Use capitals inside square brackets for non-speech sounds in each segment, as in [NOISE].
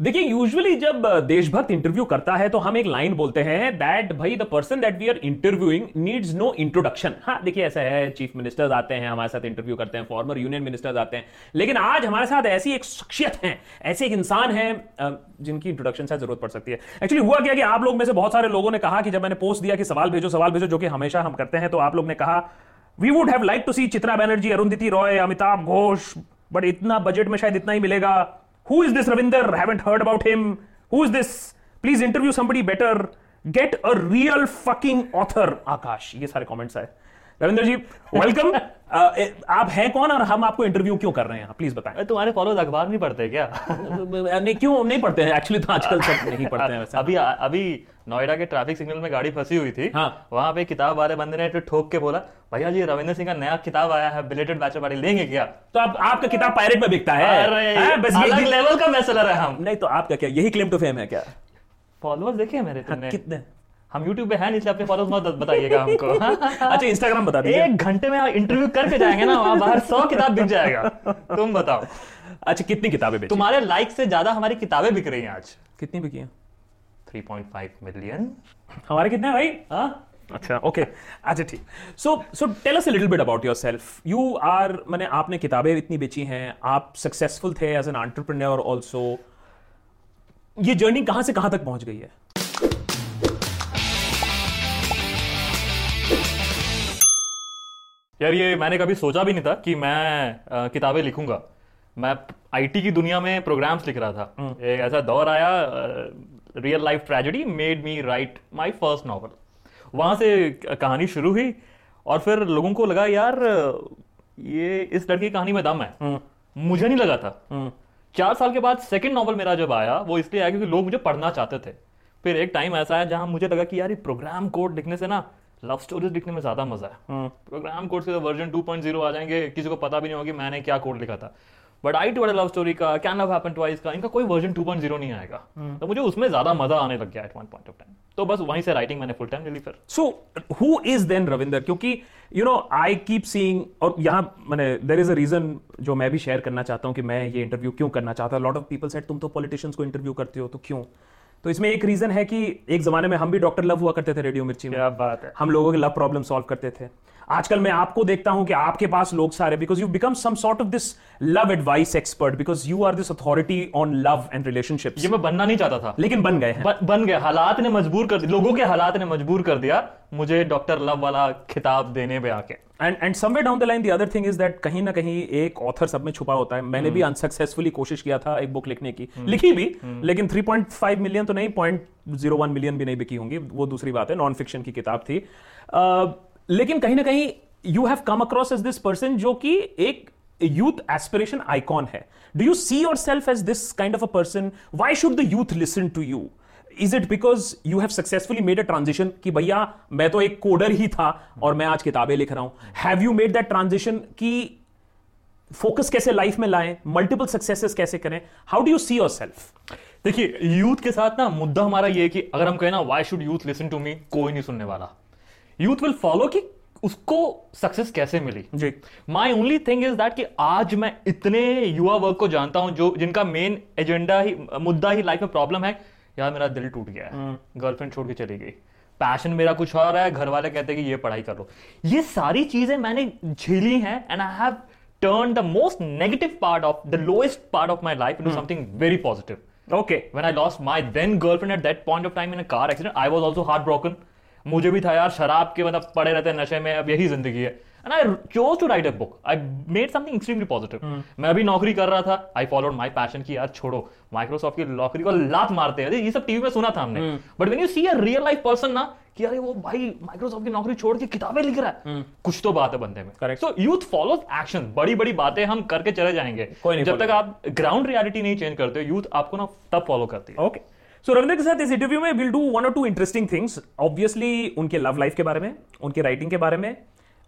देखिए यूजुअली जब देशभक्त इंटरव्यू करता है तो हम एक लाइन बोलते हैं दैट भाई the person that we are interviewing needs no introduction हाँ देखिए, ऐसा है चीफ मिनिस्टर्स आते हैं, हमारे साथ इंटरव्यू करते हैं फॉर्मर यूनियन मिनिस्टर्स आते हैं, लेकिन आज हमारे साथ ऐसी एक शख्सियत है, ऐसे एक इंसान है जिनकी इंट्रोडक्शन से ज़रूरत पड़ सकती है। एक्चुअली हुआ क्या कि आप लोग में से बहुत सारे लोगों ने कहा कि जब मैंने पोस्ट दिया कि सवाल भेजो सवाल भेजो, जो कि हमेशा हम करते हैं तो आप लोग ने कहा we would have like to see Chitra Banerjee Arundhati Roy Amitabh Ghosh but इतना बजट में शायद इतना ही मिलेगा। Who is this Ravinder? Haven't heard about him. Who is this? Please interview somebody better. Get a real fucking author. Akash, ये सारे comments आए रविंद्र जी welcome [LAUGHS] आप हैं कौन और हम आपको इंटरव्यू क्यों कर रहे हैं? प्लीज़ बताएँ। तुम्हारे फॉलोअर्स अखबार नहीं पढ़ते क्या? [LAUGHS] नहीं क्यों नहीं पढ़ते हैं? एक्चुअली तो आजकल सब नहीं पढ़ते हैं वैसे। अभी अभी नोएडा के ट्रैफ़िक सिग्नल में गाड़ी फंसी हुई थी। हाँ। वहाँ पे किताब वाले बंदे ने ठोक के बोला भैया जी रविंद्र सिंह का नया किताब आया है बिलेटेड बैचलर पार्टी लेंगे क्या? तो आप आपका किताब पायरेट में बिकता है। अरे बस अलग लेवल का है हम। नहीं तो आपका क्या यही क्लेम टू फेम है क्या? फॉलोअर्स देखे मेरे तुमने? कितने? हम YouTube पे हैं इसलिए अपने फॉलोअर्स मत बताइएगा हमको। [LAUGHS] अच्छा इंस्टाग्राम बता दीजिए। एक घंटे में इंटरव्यू करके जाएँगे ना वहाँ बाहर सौ किताब बिक जाएगा। तुम बताओ। अच्छा कितनी किताबें बेची? तुम्हारे लाइक से ज़्यादा हमारी किताबें बिक रही हैं आज। कितनी बिकी हैं? 3.5 मिलियन हमारे कितने भाई? हाँ? अच्छा ओके अच्छा ठीक. So so tell us a little bit about yourself you are मैंने आपने किताबें इतनी बेची हैं आप सक्सेसफुल थे एज एन एंटरप्रेन्योर आल्सो ये जर्नी कहाँ से कहाँ तक पहुँच गई है? यार ये मैंने कभी सोचा भी नहीं था कि मैं किताबें लिखूँगा मैं आईटी की दुनिया में प्रोग्राम्स लिख रहा था हम्म। एक ऐसा दौर आया real life tragedy made me write my first novel वहाँ से कहानी शुरू हुई और फिर लोगों को लगा यार ये इस लड़की की कहानी में दम है हम्म। मुझे नहीं लगा था हम्म। चार साल के बाद सेकंड नॉवल मेरा जब आया वो इसलिए आया क्योंकि लोग मुझे पढ़ना चाहते थे फिर एक टाइम ऐसा है जहाँ मुझे लगा कि यार ये प्रोग्राम कोड लिखने से ना लव स्टोरीज लिखने में ज़्यादा मज़ा है। प्रोग्राम कोड से वर्जन 2.0 आ जाएँगे किसी को पता भी नहीं होगा कि मैंने क्या कोड लिखा था। But I too love story का कैन लव हैपन ट्वाइस का इनका कोई वर्जन 2.0 नहीं आएगा। hmm. तो मुझे उसमें ज़्यादा मज़ा आने लग गया at one point of time तो बस वहीं से राइटिंग मैंने फुल टाइम ले ली फिर। So who is then Ravinder क्योंकि you know I keep seeing और यहाँ मैंने देर इज़ अ रीजन जो मैं भी शेयर करना चाहता हूँ कि मैं ये इंटरव्यू क्यों करना चाहता हूँ। लॉट ऑफ़ पीपल सेट तुम तो पॉलिटिशियंस को इंटरव्यू करते हो तो क्यों? तो इसमें एक रीजन है कि एक जमाने में हम भी डॉक्टर लव हुआ करते थे रेडियो मिर्ची में। क्या बात है। हम लोगों के लव प्रॉब्लम सॉल्व करते थे। आजकल मैं आपको देखता हूँ कि आपके पास लोग सारे because you become some sort of this love advice expert because you are this authority on love and relationship ये मैं बनना नहीं चाहता था। लेकिन बन गए हैं। बन गए हालात ने मजबूर कर दिया। लोगों के हालात ने मजबूर कर दिया मुझे डॉक्टर लव वाला खिताब देने पे आके। And and somewhere down the line the other thing is that कहीं ना कहीं एक ऑथर सब में छुपा होता है। मैंने hmm. भी अनसक्सेसफुली hmm. कोशिश किया था एक बुक लिखने की। hmm. लिखी भी hmm. लेकिन 3.5 मिलियन तो नहीं पॉइंट ज़ीरो वन मिलियन भी नहीं बिकी होंगी। वो दूसरी बात है नॉन फिक्शन की किताब थी। uh, लेकिन कहीं ना कहीं you have come across as this person जो कि एक यूथ एस्पिरेशन आइकॉन है। Do you see yourself as this kind of a person why should the youth listen to you is it because you have successfully made a transition कि भैया, मैं तो एक coder ही था और मैं आज किताबें लिख रहा हूँ। Have you made that transition कि फोकस कैसे लाइफ में लाएँ? मल्टीपल सक्सेसेस कैसे करें? How do you see yourself देखिए यूथ के साथ ना मुद्दा हमारा ये है कि अगर हम कहें ना why should youth listen to me कोई नहीं सुनने वाला। यूथ विल फॉलो कि उसको सक्सेस कैसे मिली? जी। My only thing is that कि आज मैं इतने युवा वर्ग को जानता हूँ जो जिनका मेन एजेंडा ही मुद्दा ही लाइफ में प्रॉब्लम है यार मेरा दिल टूट गया है। Girlfriend hmm. छोड़ के चली गई। पैशन मेरा कुछ और है घर वाले कहते हैं कि ये पढ़ाई कर। लो ये सारी चीज़ें मैंने झेली हैं and I have turn the most negative part of the lowest part of my life into something very positive okay when I lost my then girlfriend at that point of time in car accident I was also heart broken मुझे भी था यार शराब के मतलब पड़े रहते हैं नशे में अब यही ज़िंदगी है। And I chose to write a book I made something extremely positive मैं अभी नौकरी कर रहा था। आई फॉलोड माई पैशन की यार छोड़ो माइक्रोसॉफ्ट की नौकरी को लात मारते हैं। ये सब टीवी में सुना था हमने। But when you see a real life person ना कि अरे वो भाई माइक्रोसॉफ्ट की नौकरी छोड़ के किताबें लिख रहा है। hmm. कुछ तो बात है बंदे में। Correct so youth follows action बड़ी बड़ी बातें हम करके चले जाएँगे। जब तक आप ग्राउंड रियलिटी नहीं चेंज करते यूथ आपको ना तब फॉलो करती है। ओके सो रविंद्र के साथ इस इंटरव्यू में विल डू वन और टू इंटरेस्टिंग थिंग्स ऑब्वियसली उनके लव लाइफ के बारे में, उनके राइटिंग के बारे में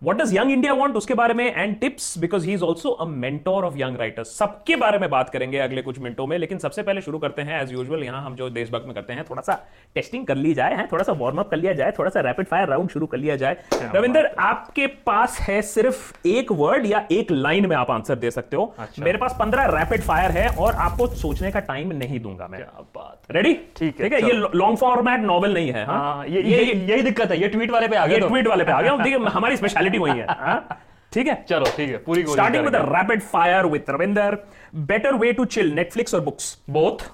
what does young India want उसके बारे में and tips because he is also a mentor of young writers सबके बारे में बात करेंगे अगले कुछ मिनटों में लेकिन सबसे पहले शुरू करते हैं एज यूजुअल यहाँ हम जो देशभक्त में करते हैं थोड़ा सा टेस्टिंग कर ली जाए है थोड़ा सा वार्म अप कर लिया जाए थोड़ा सा रैपिड फायर राउंड शुरू कर लिया जाए। रविंदर आपके पास है सिर्फ़ एक वर्ड या एक लाइन में आप आंसर दे सकते हो? अच्छा। मेरे पास पंद्रह रैपिड फायर है और आपको सोचने का टाइम नहीं दूँगा मैं। बात रेडी ठीक है, ये लॉन्ग फॉर्मेट नॉवल नहीं है हाँ? हाँ यही दिक्कत है ये ट्वीट वाले पे आ ये गए तो। ट्वीट वाले पे आ गया। [LAUGHS] हमारी स्पेशलिटी वही है हाँ? ठीक है? चलो ठीक है पूरी starting with rapid fire with Ravinder better way to chill Netflix और बुक्स बोथ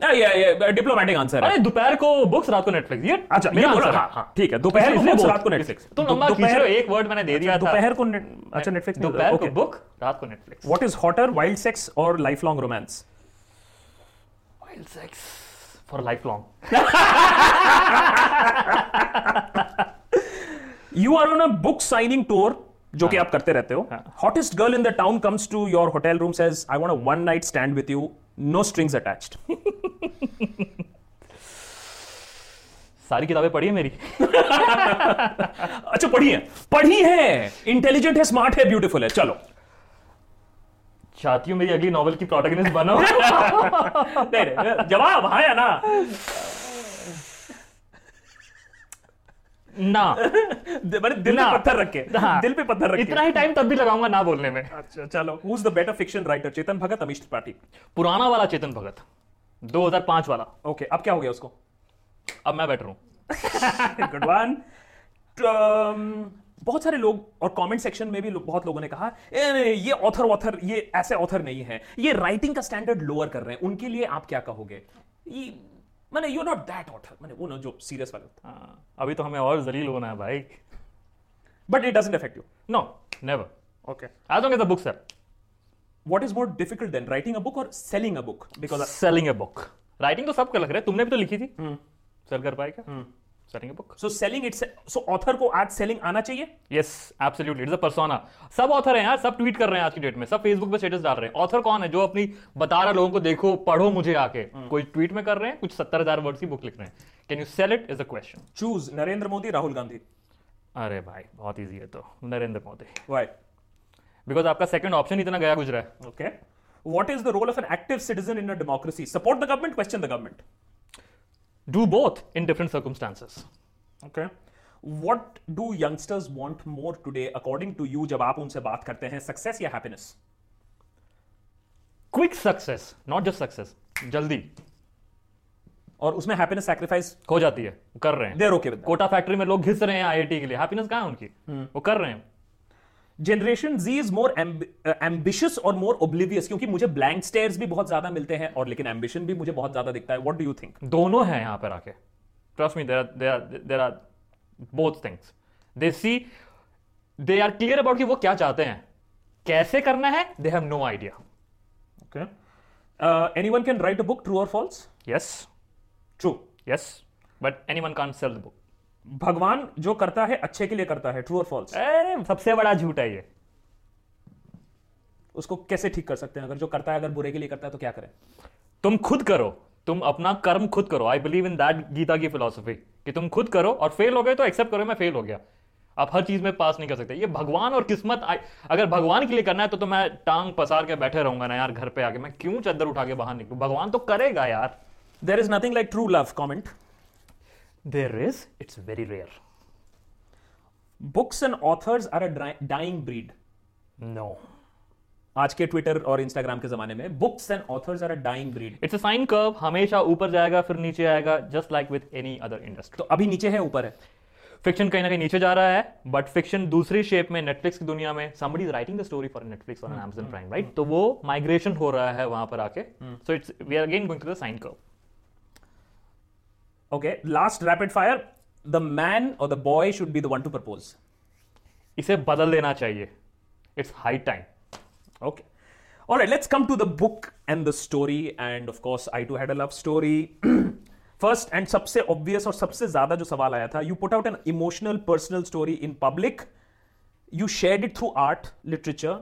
ये ये डिप्लोमेटिक आंसर है। अरे दोपहर को बुक्स रात को नेटफ्लिक्स ये अच्छा ये बोला हाँ। हाँ ठीक है दोपहर को both। रात को नेटफ्लिक्स तो लंबा खींच एक वर्ड मैंने दे दिया था। दोपहर को अच्छा नेटफ्लिक्स दोपहर को बुक रात को Netflix what is hotter wild sex और lifelong romance wild sex for lifelong you are on a book signing tour जो कि आप करते रहते हो। Hottest girl in the town comes to your hotel room says I want a one night stand with you no strings attached सारी किताबें पढ़ी है मेरी। [LAUGHS] अच्छा पढ़ी है। पढ़ी है। इंटेलिजेंट है स्मार्ट है ब्यूटीफुल है। चलो। चाहती हूँ मेरी अगली नॉवल की प्रोटोगनिस्ट बनो। [LAUGHS] नहीं नहीं जवाब हाँ या ना? [LAUGHS] ना। [LAUGHS] मैंने दिल पे पत्थर रखे हाँ। दिल पे पत्थर रखे इतना ही टाइम तब भी लगाऊँगा ना बोलने में। अच्छा चलो। Who is the better fiction writer Chetan Bhagat Amish Tripathi? पुराना वाला चेतन भगत। 2005 वाला। ओके अब क्या हो गया उसको? अब मैं बैठ रहा हूँ गुड वन बहुत सारे लोग और कमेंट सेक्शन में भी लो, बहुत लोगों ने कहा "ए, ये ऑथर ऑथर ये ऐसे ऑथर नहीं है। ये राइटिंग का स्टैंडर्ड लोअर कर रहे हैं। उनके लिए आप क्या कहोगे? ये मैंने यू नॉट दैट ऑथर मैंने वो ना जो सीरियस वाला हाँ, अभी तो हमें और जलील होना है भाई। But it doesn't affect you know never okay I don't get the book sir what is more difficult than writing a book और selling a book because selling a book writing तो सबको लग रहा है तुमने भी तो लिखी थी। सेल कर पाए selling a book so selling it's so author को आज सेलिंग आना चाहिए? Yes absolutely it's a persona सब ऑथर हैं यार सब ट्वीट कर रहे हैं आज की डेट में. सब फेसबुक पे स्टेटस डाल रहे हैं. ऑथर कौन है जो अपनी बता रहा लोगों को देखो पढ़ो मुझे आके? कोई ट्वीट में कर रहे हैं कुछ सत्तर हज़ार वर्ड की बुक लिख रहे हैं. Can you sell it is a question choose Narendra Modi Rahul Gandhi. अरे भाई बहुत ईजी है तो. नरेंद्र मोदी. वाई बिकॉज़ आपका सेकंड ऑप्शन इतना गया गुजरा है. Okay. What is the role of an active citizen in a democracy? Support the government, question the government. Do both in different circumstances Okay. What do youngsters want more today, according to you, जब आप उनसे बात करते हैं success या happiness quick success not just success जल्दी। और उसमें हैप्पीनेस सैक्रिफाइस हो जाती है कर रहे हैं। There okay with Kota factory में लोग घिस रहे हैं आईआईटी के लिए। हैप्पीनेस कहाँ है उनकी? hmm. वो कर रहे हैं। Generation Z is more ambitious और मोर ओब्लिवियस क्योंकि मुझे ब्लैंक स्टेयर्स भी बहुत ज़्यादा मिलते हैं और लेकिन एम्बिशन भी मुझे बहुत ज़्यादा दिखता है। व्हाट डू यू थिंक दोनों हैं यहाँ पर आके। Trust me there there there are both things they see they are clear about कि वो क्या चाहते हैं। कैसे करना है? They have no idea okay anyone can write a book true और false yes true yes but anyone can sell the book भगवान जो करता है अच्छे के लिए करता है ट्रू और फॉल्स अरे सबसे बड़ा झूठ है ये। उसको कैसे ठीक कर सकते हैं? अगर जो करता है अगर बुरे के लिए करता है तो क्या करें? तुम खुद करो। तुम अपना कर्म खुद करो। I believe in that Gita की फिलोसफी कि तुम खुद करो और फेल हो गए तो एक्सेप्ट करो मैं फेल हो गया। आप हर चीज़ में पास नहीं कर सकते। ये भगवान और किस्मत अगर भगवान के लिए करना है तो, तो मैं टांग पसार के बैठे रहूँगा ना यार घर पे आके। मैं क्यों चद्दर उठा के बाहर निकलू? भगवान तो करेगा यार। There is nothing like true love comment there is it's very rare books and authors are a dying breed no आज के ट्विटर और इंस्टाग्राम के जमाने में books and authors are a dying breed it's a sine curve हमेशा ऊपर जाएगा फिर नीचे आएगा just like with any other industry तो अभी नीचे है ऊपर है? फिक्शन कहीं ना कहीं नीचे जा रहा है बट फिक्शन दूसरी शेप में नेटफ्लिक्स की दुनिया में somebody is writing the story for Netflix or Amazon Prime right? तो वो माइग्रेशन हो रहा है वहाँ पर आके. So it's we are again going to the sine curve okay last rapid fire the man और the boy should be the one to propose इसे बदल देना चाहिए। इट्स हाई टाइम ओके और let's come to the book and the story and of course I too had a love story first and सबसे obvious और सबसे ज़्यादा जो सवाल आया था you put out an emotional personal story in public you shed it through art literature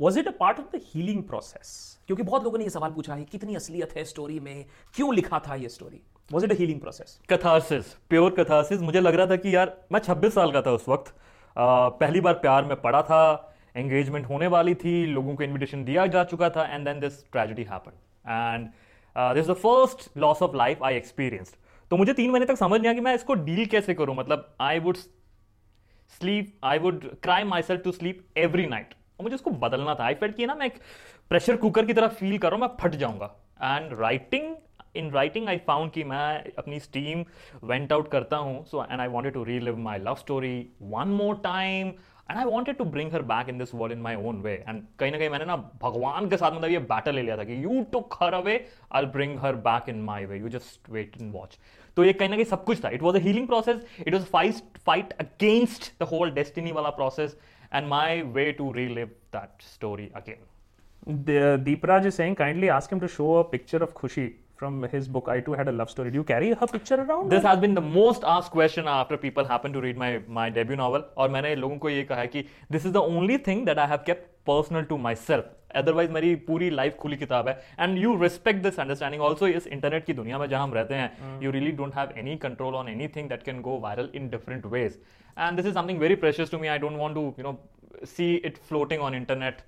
was it a part of the healing process क्योंकि बहुत लोगों ने यह सवाल पूछा है कितनी असलियत है स्टोरी में? क्यों लिखा था यह story was it healing process catharsis pure catharsis मुझे लग रहा था कि यार मैं 26 साल का था उस वक्त। आ, पहली बार प्यार में पड़ा था एंगेजमेंट होने वाली थी लोगों को इन्विटेशन दिया जा चुका था and then this tragedy happen and this the first loss of life I experienced तो मुझे तीन महीने तक समझ नहीं आया कि मैं इसको डील कैसे करूँ। मतलब I would sleep I would cry myself to sleep every night और मुझे उसको बदलना था। आई फेल्ट कि ना मैं एक प्रेशर कुकर की तरह फील कर रहा हूँ मैं फट जाऊँगा। And writing in writing I found कि मैं अपनी स्टीम वेंट आउट करता हूँ so and I wanted to relive my love story one more time and I wanted to bring her back in this world in my own way and कहीं ना कहीं मैंने ना भगवान के साथ मतलब ये बैटल ले लिया था कि you took her away I bring her back in my way you just wait and watch तो ये कहीं ना कहीं सब कुछ था. It was a healing process it was fight fight against the whole destiny वाला process and my way to relive that story again Deepraj is saying, kindly ask him to show a picture of from his book I too had a love story. Do you carry her picture around? This has been the most asked question after people happen to read my my debut novel. और मैंने लोगों को ये कहा है कि this is the only thing that I have kept personal to myself. Otherwise मेरी पूरी लाइफ खुली किताब है and you respect this understanding also इस इंटरनेट की दुनिया में जहां हम रहते हैं you really don't have any control on anything that can go viral in different ways and this is something very precious to me I don't want to you know see it floating on internet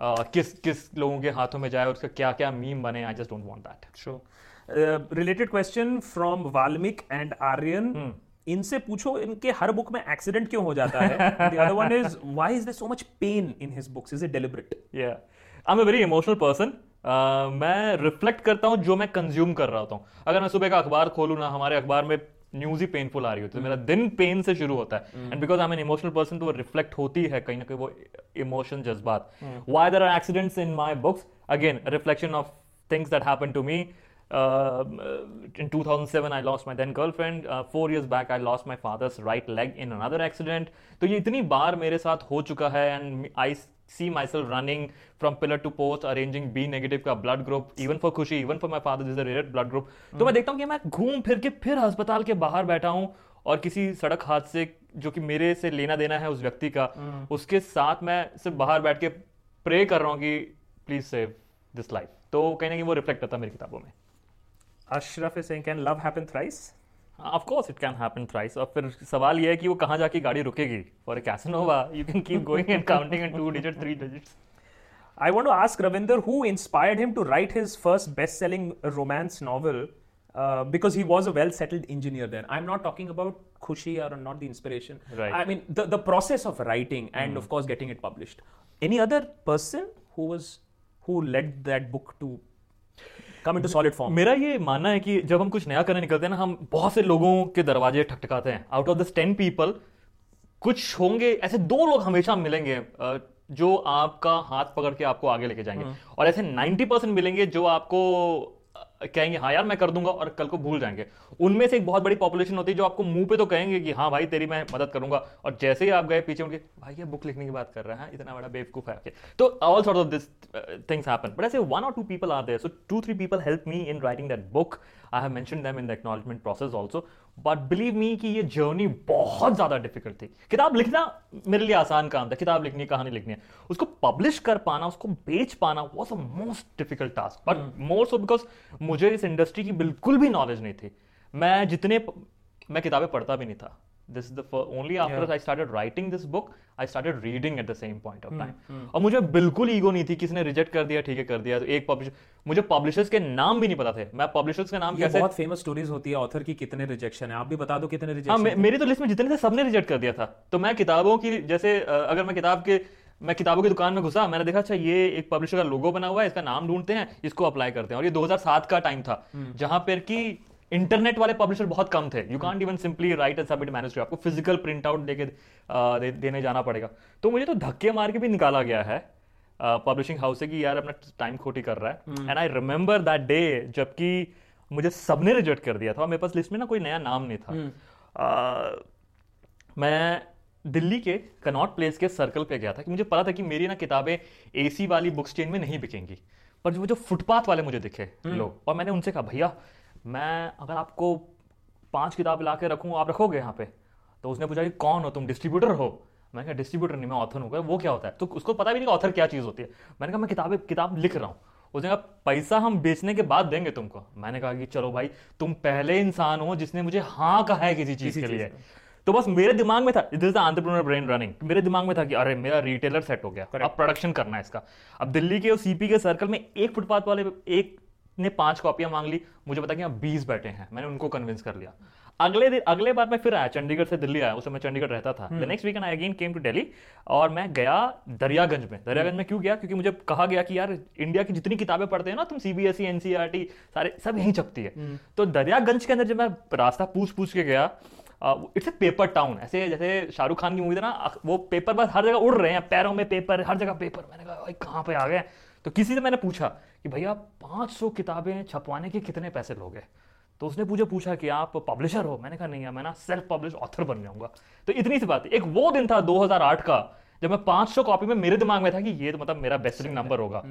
किस किस लोगों के हाथों में जाए उसका क्या क्या मीम बने I just don't want that sure related question from Valmik and Aryan इनसे पूछो इनके हर बुक में एक्सीडेंट क्यों हो जाता है? The other one is why is there so much pain in his books is it deliberate या I am a very emotional person मैं रिफ्लेक्ट करता हूँ जो मैं कंज्यूम कर रहा होता हूँ। अगर मैं सुबह का अखबार खोलू ना हमारे अखबार में न्यूज़ ही पेनफुल आ रही होती है। तो मेरा दिन पेन से शुरू होता है। And because I am an emotional person तो वो रिफ्लेक्ट होती है कहीं ना कहीं वो इमोशन जज्बात। Why there are accidents in my books again reflection of things that happen to me Uh, in 2007 I lost my then girlfriend. Uh, four years back I lost my father's right leg in another accident. तो ये इतनी बार मेरे साथ हो चुका है and I see myself running from pillar to post arranging B negative का blood group even for खुशी even for my father this is a rare blood group. तो मैं देखता हूँ कि मैं घूम फिर के फिर अस्पताल के बाहर बैठा हूँ और किसी सड़क हादसे जो कि मेरे से लेना देना है उस व्यक्ति का उसके साथ मैं सिर्फ़ बाहर बैठ के प्रे कर रहा हूँ कि प्लीज़ सेव दिस लाइफ तो कहीं ना कहीं वो रिफ्लेक्ट करता है मेरी किताबों में। Ashraf is saying can love happen thrice Of course it can happen thrice और फिर सवाल ये है कि वो कहां जाके गाड़ी रुकेगी for a Casanova you can keep going and counting in two digit three digits I want to ask Ravinder who inspired him to write his first best selling romance novel uh, because he was a well settled engineer then. I'm not talking about Khushi or not the inspiration. Right. I mean, the, the process of writing and, mm. of course, getting it published. Any other person who was who led that book to come into solid form मेरा ये मानना है कि जब हम कुछ नया करने निकलते हैं ना हम बहुत से लोगों के दरवाजे ठकठकाते हैं। Out of this ten people कुछ होंगे ऐसे दो लोग हमेशा मिलेंगे जो आपका हाथ पकड़ के आपको आगे लेके जाएँगे। हम्म। और ऐसे 90 परसेंट मिलेंगे जो आपको कहेंगे हाँ यार, मैं कर दूँगा और कल को भूल जाएँगे। उनमें से एक बहुत बड़ी पॉपुलेशन होती है जो आपको मुँह पे तो कहेंगे कि हाँ भाई, तेरी मैं मदद करूँगा। और जैसे ही आप गए पीछे उनके, भाई, ये बुक लिखने की बात कर रहे हैं, इतना बड़ा बेवकूफ़ है। तो all sort of this things happen but ऐसे वन और two people are there so two three people help me in writing that book I have mentioned them in the acknowledgement process also but believe me कि ये journey बहुत ज़्यादा difficult थी। किताब लिखना मेरे लिए आसान काम था। किताब लिखनी कहानी लिखनी है। उसको पब्लिश कर पाना उसको बेच पाना was a most difficult task but more so because मुझे इस इंडस्ट्री की बिल्कुल भी नॉलेज नहीं थी। मैं जितने मैं किताबें पढ़ता भी नहीं था। This is the first, only after yeah. I started writing this book I started reading at the same point of time. hmm, hmm. और मुझे बिल्कुल ईगो नहीं थी किसने रिजेक्ट कर दिया ठीक है कर दिया। तो एक पब्लिशर मुझे पब्लिशर्स के नाम भी नहीं पता थे। मैं पब्लिशर्स के नाम कैसे बहुत फ़ेमस स्टोरीज होती है ऑथर की कितने रिजेक्शन है। आप भी बता दो कितने रिजेक्शन हाँ, मेरी तो लिस्ट में जितने थे सबने रिजेक्ट कर दिया था। तो मैं किताबों की जैसे अगर मैं किताब के मैं किताबों की दुकान में घुसा मैंने देखा अच्छा ये एक पब्लिशर का लोगो बना हुआ है इसका नाम ढूंढते हैं इसको अप्लाई करते हैं। और ये 2007 का टाइम था hmm. जहाँ पर कि इंटरनेट वाले पब्लिशर बहुत कम थे। You can't even simply write and submit manage आपको फ़िज़िकल प्रिंट आउट देके दे, देने जाना पड़ेगा। तो मुझे तो धक्के मार के भी निकाला गया है पब्लिशिंग हाउस से कि यार अपना टाइम खोटी कर रहा है। And I remember that day जबकि मुझे सबने रिजेक्ट कर दिया था मेरे पास लिस्ट में ना कोई नया नाम नहीं था। uh, मैं दिल्ली के कनॉट प्लेस के सर्कल पे गया था कि मुझे पता था कि मेरी ना किताबें एसी वाली बुक चेन में नहीं बिकेंगी। पर जो जो फुटपाथ वाले मुझे दिखे हम्म। लोग और मैंने उनसे कहा भैया मैं अगर आपको पाँच किताब ला के रखूँ आप रखोगे यहाँ पे? तो उसने पूछा कि कौन हो तुम डिस्ट्रीब्यूटर हो? मैंने कहा डिस्ट्रीब्यूटर नहीं मैं ऑथर हूँ। वो क्या होता है? तो उसको पता भी नहीं ऑथर क्या चीज़ होती है। मैंने कहा मैं किताब किताब लिख रहा हूँ। उसने कहा पैसा हम बेचने के बाद देंगे तुमको। मैंने कहा कि चलो भाई तुम पहले इंसान हो जिसने मुझे हाँ कहा है किसी चीज़ के लिए। तो बस मेरे दिमाग में था this the entrepreneur brain running मेरे दिमाग में था कि अरे मेरा रिटेलर सेट हो गया। अब प्रोडक्शन करना है इसका। अब दिल्ली के सीपी के सर्कल में एक फुटपाथ वाले एक ने पाँच कॉपियाँ मांग ली मुझे पता कि यहाँ बीस बैठे हैं मैंने उनको कन्विंस कर लिया। अगले दिन अगले बार मैं फिर आया चंडीगढ़ से दिल्ली आया उस समय चंडीगढ़ रहता था। The next week I again came to Delhi और मैं गया दरियागंज में। दरियागंज में क्यों गया? क्योंकि मुझे कहा गया कि यार इंडिया की जितनी किताबें पढ़ते हैं ना तुम सीबीएसई एनसीईआरटी सारे सब यहीं छपती है। तो दरियागंज के अंदर जब मैं रास्ता पूछ पूछ के गया इट्स ए पेपर टाउन ऐसे जैसे शाहरुख खान की मूवी था ना वो पेपर बस हर जगह उड़ रहे हैं पैरों में पेपर हर जगह पेपर मैंने कहा भाई कहाँ पे आ गए तो किसी से मैंने पूछा कि भैया 500 किताबें छपवाने के कितने पैसे लोगे? तो उसने मुझे पूछा कि आप पब्लिशर हो? मैंने कहा नहीं मैं ना सेल्फ पब्लिश ऑथर बन जाऊँगा। तो इतनी सी बात एक वो दिन था 2008 का जब मैं 500 कॉपी में मेरे दिमाग में था कि ये तो मतलब मेरा बेस्ट सेलिंग नंबर होगा।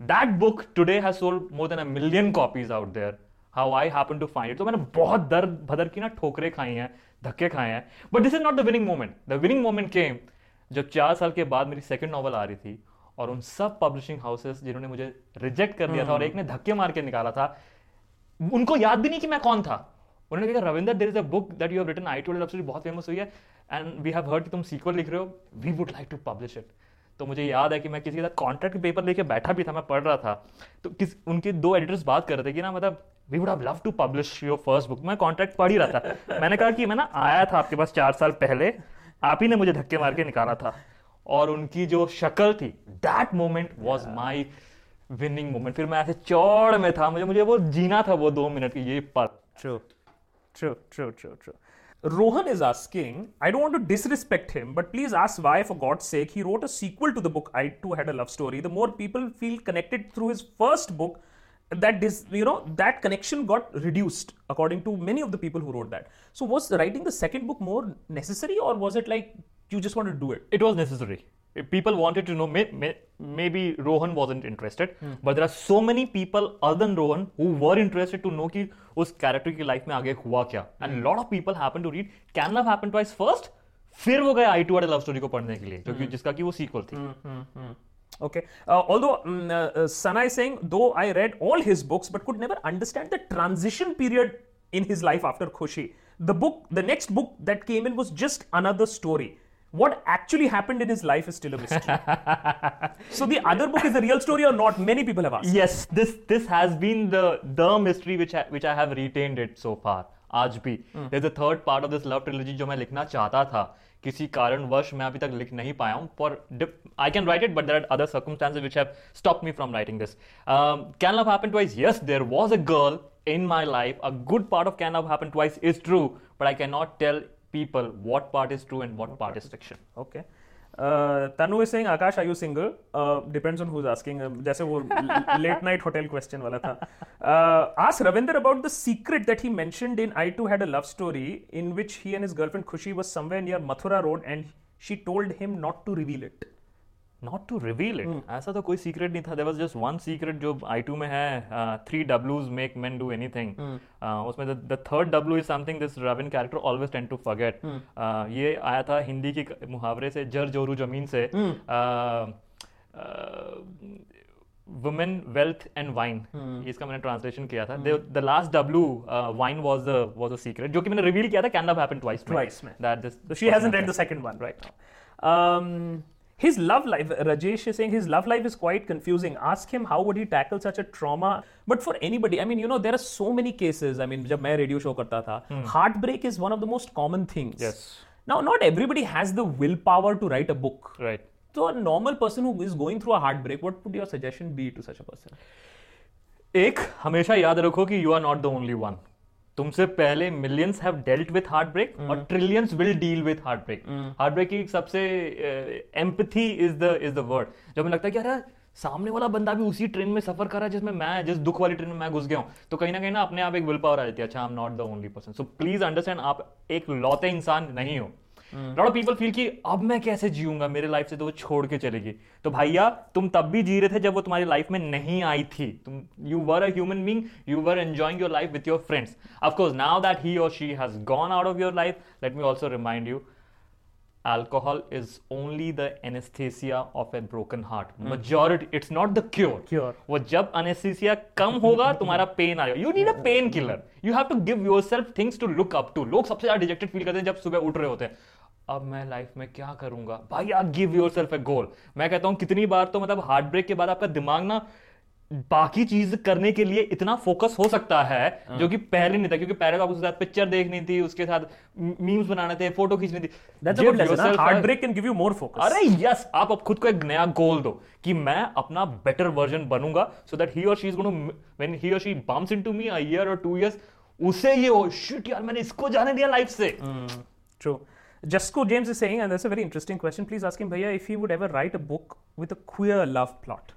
That book today has sold more than a million copies out there how I happen to find it तो मैंने बहुत दर्द भदर की ना ठोकरे खाई हैं धक्के खाए हैं। But this is not the winning moment the winning moment came जब चार साल के बाद मेरी सेकंड नॉवल आ रही थी। और उन सब पब्लिशिंग हाउसेस जिन्होंने मुझे रिजेक्ट कर दिया था और एक ने धक्के मार के निकाला था उनको याद भी नहीं कि मैं कौन था। उन्होंने कहा Ravinder there is a book that you have written I told love बहुत फ़ेमस हुई है एंड वी हैव हर्ड कि तुम सीक्वल लिख रहे हो we would like to publish it तो मुझे याद है कि मैं किसी के साथ कॉन्ट्रैक्ट पेपर लेके बैठा भी था मैं पढ़ रहा था। तो किस उनके दो एडिटर्स बात कर रहे थे कि ना मतलब we would have love to publish your first book मैं कॉन्ट्रैक्ट पढ़ ही रहा था। मैंने कहा कि मैं ना आया था आपके पास चार साल पहले आप ही ने मुझे धक्के मार के निकाला था। और उनकी जो शक्ल थी that moment was my winning moment फिर मैं ऐसे चौड़ में था मुझे मुझे वो जीना था वो दो मिनट की ये पल true true true true true Rohan is asking, I don't want to disrespect him, but please ask why, for God's sake, he wrote a sequel to the book I Too Had a Love Story. The more people feel connected through his first book, that this, you know, that connection got reduced, according to many of the people who wrote that. So was writing the second book more necessary, or was it like you just wanted to do it? It was necessary people wanted to know may, may, maybe rohan wasn't interested hmm. but there are so many people other than rohan who were interested to know कि उस character की life में आगे हुआ क्या and lot of people happen to read can love happen twice first फिर वो गए आई टू लव स्टोरी को पढ़ने के लिए जो कि जिसका कि वो सीक्वल थी Okay. Uh, although um, uh, uh, Sana is saying, though I read all his books, but could never understand the transition period in his life after Khushi. The book, the next book that came in was just another story what actually happened in his life is still a mystery. [LAUGHS] so the other book is the real story or not? Many people have asked. Yes, this this has been the the mystery which I, which I have retained it so far. आज भी there's a third part of this love trilogy जो मैं लिखना चाहता था किसी कारणवश मैं अभी तक लिख नहीं पाया हूं पर I can write it but there are other circumstances which have stop me from writing this can love happen twice yes there was a girl in my life a good part of can love happen twice is true but i cannot tell people what part is true and what part is fiction. Okay. Uh, Tanu is saying, Akash, are you single? Uh, depends on who's asking. Uh, जैसे वो late [LAUGHS] night hotel question वाला था. Uh, ask Ravinder about the secret that he mentioned in I Too Had a Love Story in which he and his girlfriend Khushi was somewhere near Mathura Road and she told him not to reveal it. Not to reveal it ऐसा तो कोई secret नहीं था. There was just one secret जो I too में है three डब्ल्यूज make man do anything उसमें the third W is something this Ravin character always tend to forget ये आया था हिंदी के मुहावरे से जर जोरू ज़मीन से. वुमेन वेल्थ एंड वाइन इसका मैंने ट्रांसलेशन किया था. The last W wine was the was a secret जो कि मैंने रिवील किया था. कैन हैपन ट्वाइस ट्वाइस में that this she hasn't read the second one right his love life rajesh is saying his love life is quite confusing ask him how would he tackle such a trauma but for anybody i mean you know there are so many cases i mean jab main radio show karta tha hmm. heartbreak is one of the most common things yes now not everybody has the willpower to write a book right so a normal person who is going through a heartbreak what would your suggestion be to such a person एक हमेशा याद रखो कि you are not the only one तुमसे पहले millions have dealt with heartbreak और trillions will deal with heartbreak heartbreak की सबसे empathy is the is the word जब लगता है कि अरे सामने वाला बंदा भी उसी ट्रेन में सफ़र कर रहा है जिसमें मैं जिस दुख वाली ट्रेन में मैं घुस गया हूँ तो कहीं ना कहीं ना अपने आप एक विल पावर आ जाती है अच्छा I am not the only person so please understand आप एक लौते इंसान नहीं हो। लॉट ऑफ़ पीपल फील कि अब मैं कैसे जीऊँगा? मेरे लाइफ से तो वो छोड़ के चलेगी तो भैया तुम तब भी जी रहे थे जब वो तुम्हारी लाइफ में नहीं आई थी। तुम you were a human being you were enjoying your life with your friends of course now that he और she has gone out of your life let me also remind you alcohol is only the anesthesia of a broken heart. Majority it's not the cure. Cure. वो जब anesthesia कम होगा तुम्हारा pen आएगा you need a pain killer you have to give yourself things to look up to. लोग सबसे ज़्यादा dejected feel करते हैं जब सुबह उठ रहे होते हैं। अब मैं लाइफ में क्या करूँगा? भाई यार give yourself a goal मैं कहता हूँ कितनी बार तो मतलब हार्ट ब्रेक के बाद आपका दिमाग ना बाकी चीज़ करने के लिए इतना फोकस हो सकता है जो कि पहले नहीं था क्योंकि पहले तो आपको उसके साथ पिक्चर देखनी थी उसके साथ मीम्स बनाने थे फ़ोटो खींचनी थी। A- Heartbreak can give you more focus. अरे यस आप अब खुद को एक नया गोल दो कि मैं अपना बेटर वर्जन बनूँगा सो दैट ही और she is going when he और she bumps into me a year और टू इयर्स उसे ये हो शिट यार मैंने इसको जाने दिया लाइफ से. True. Jasko James is saying, and that's a very interesting question. Please ask him, Bhaiya, if he would ever write a book with a queer love plot.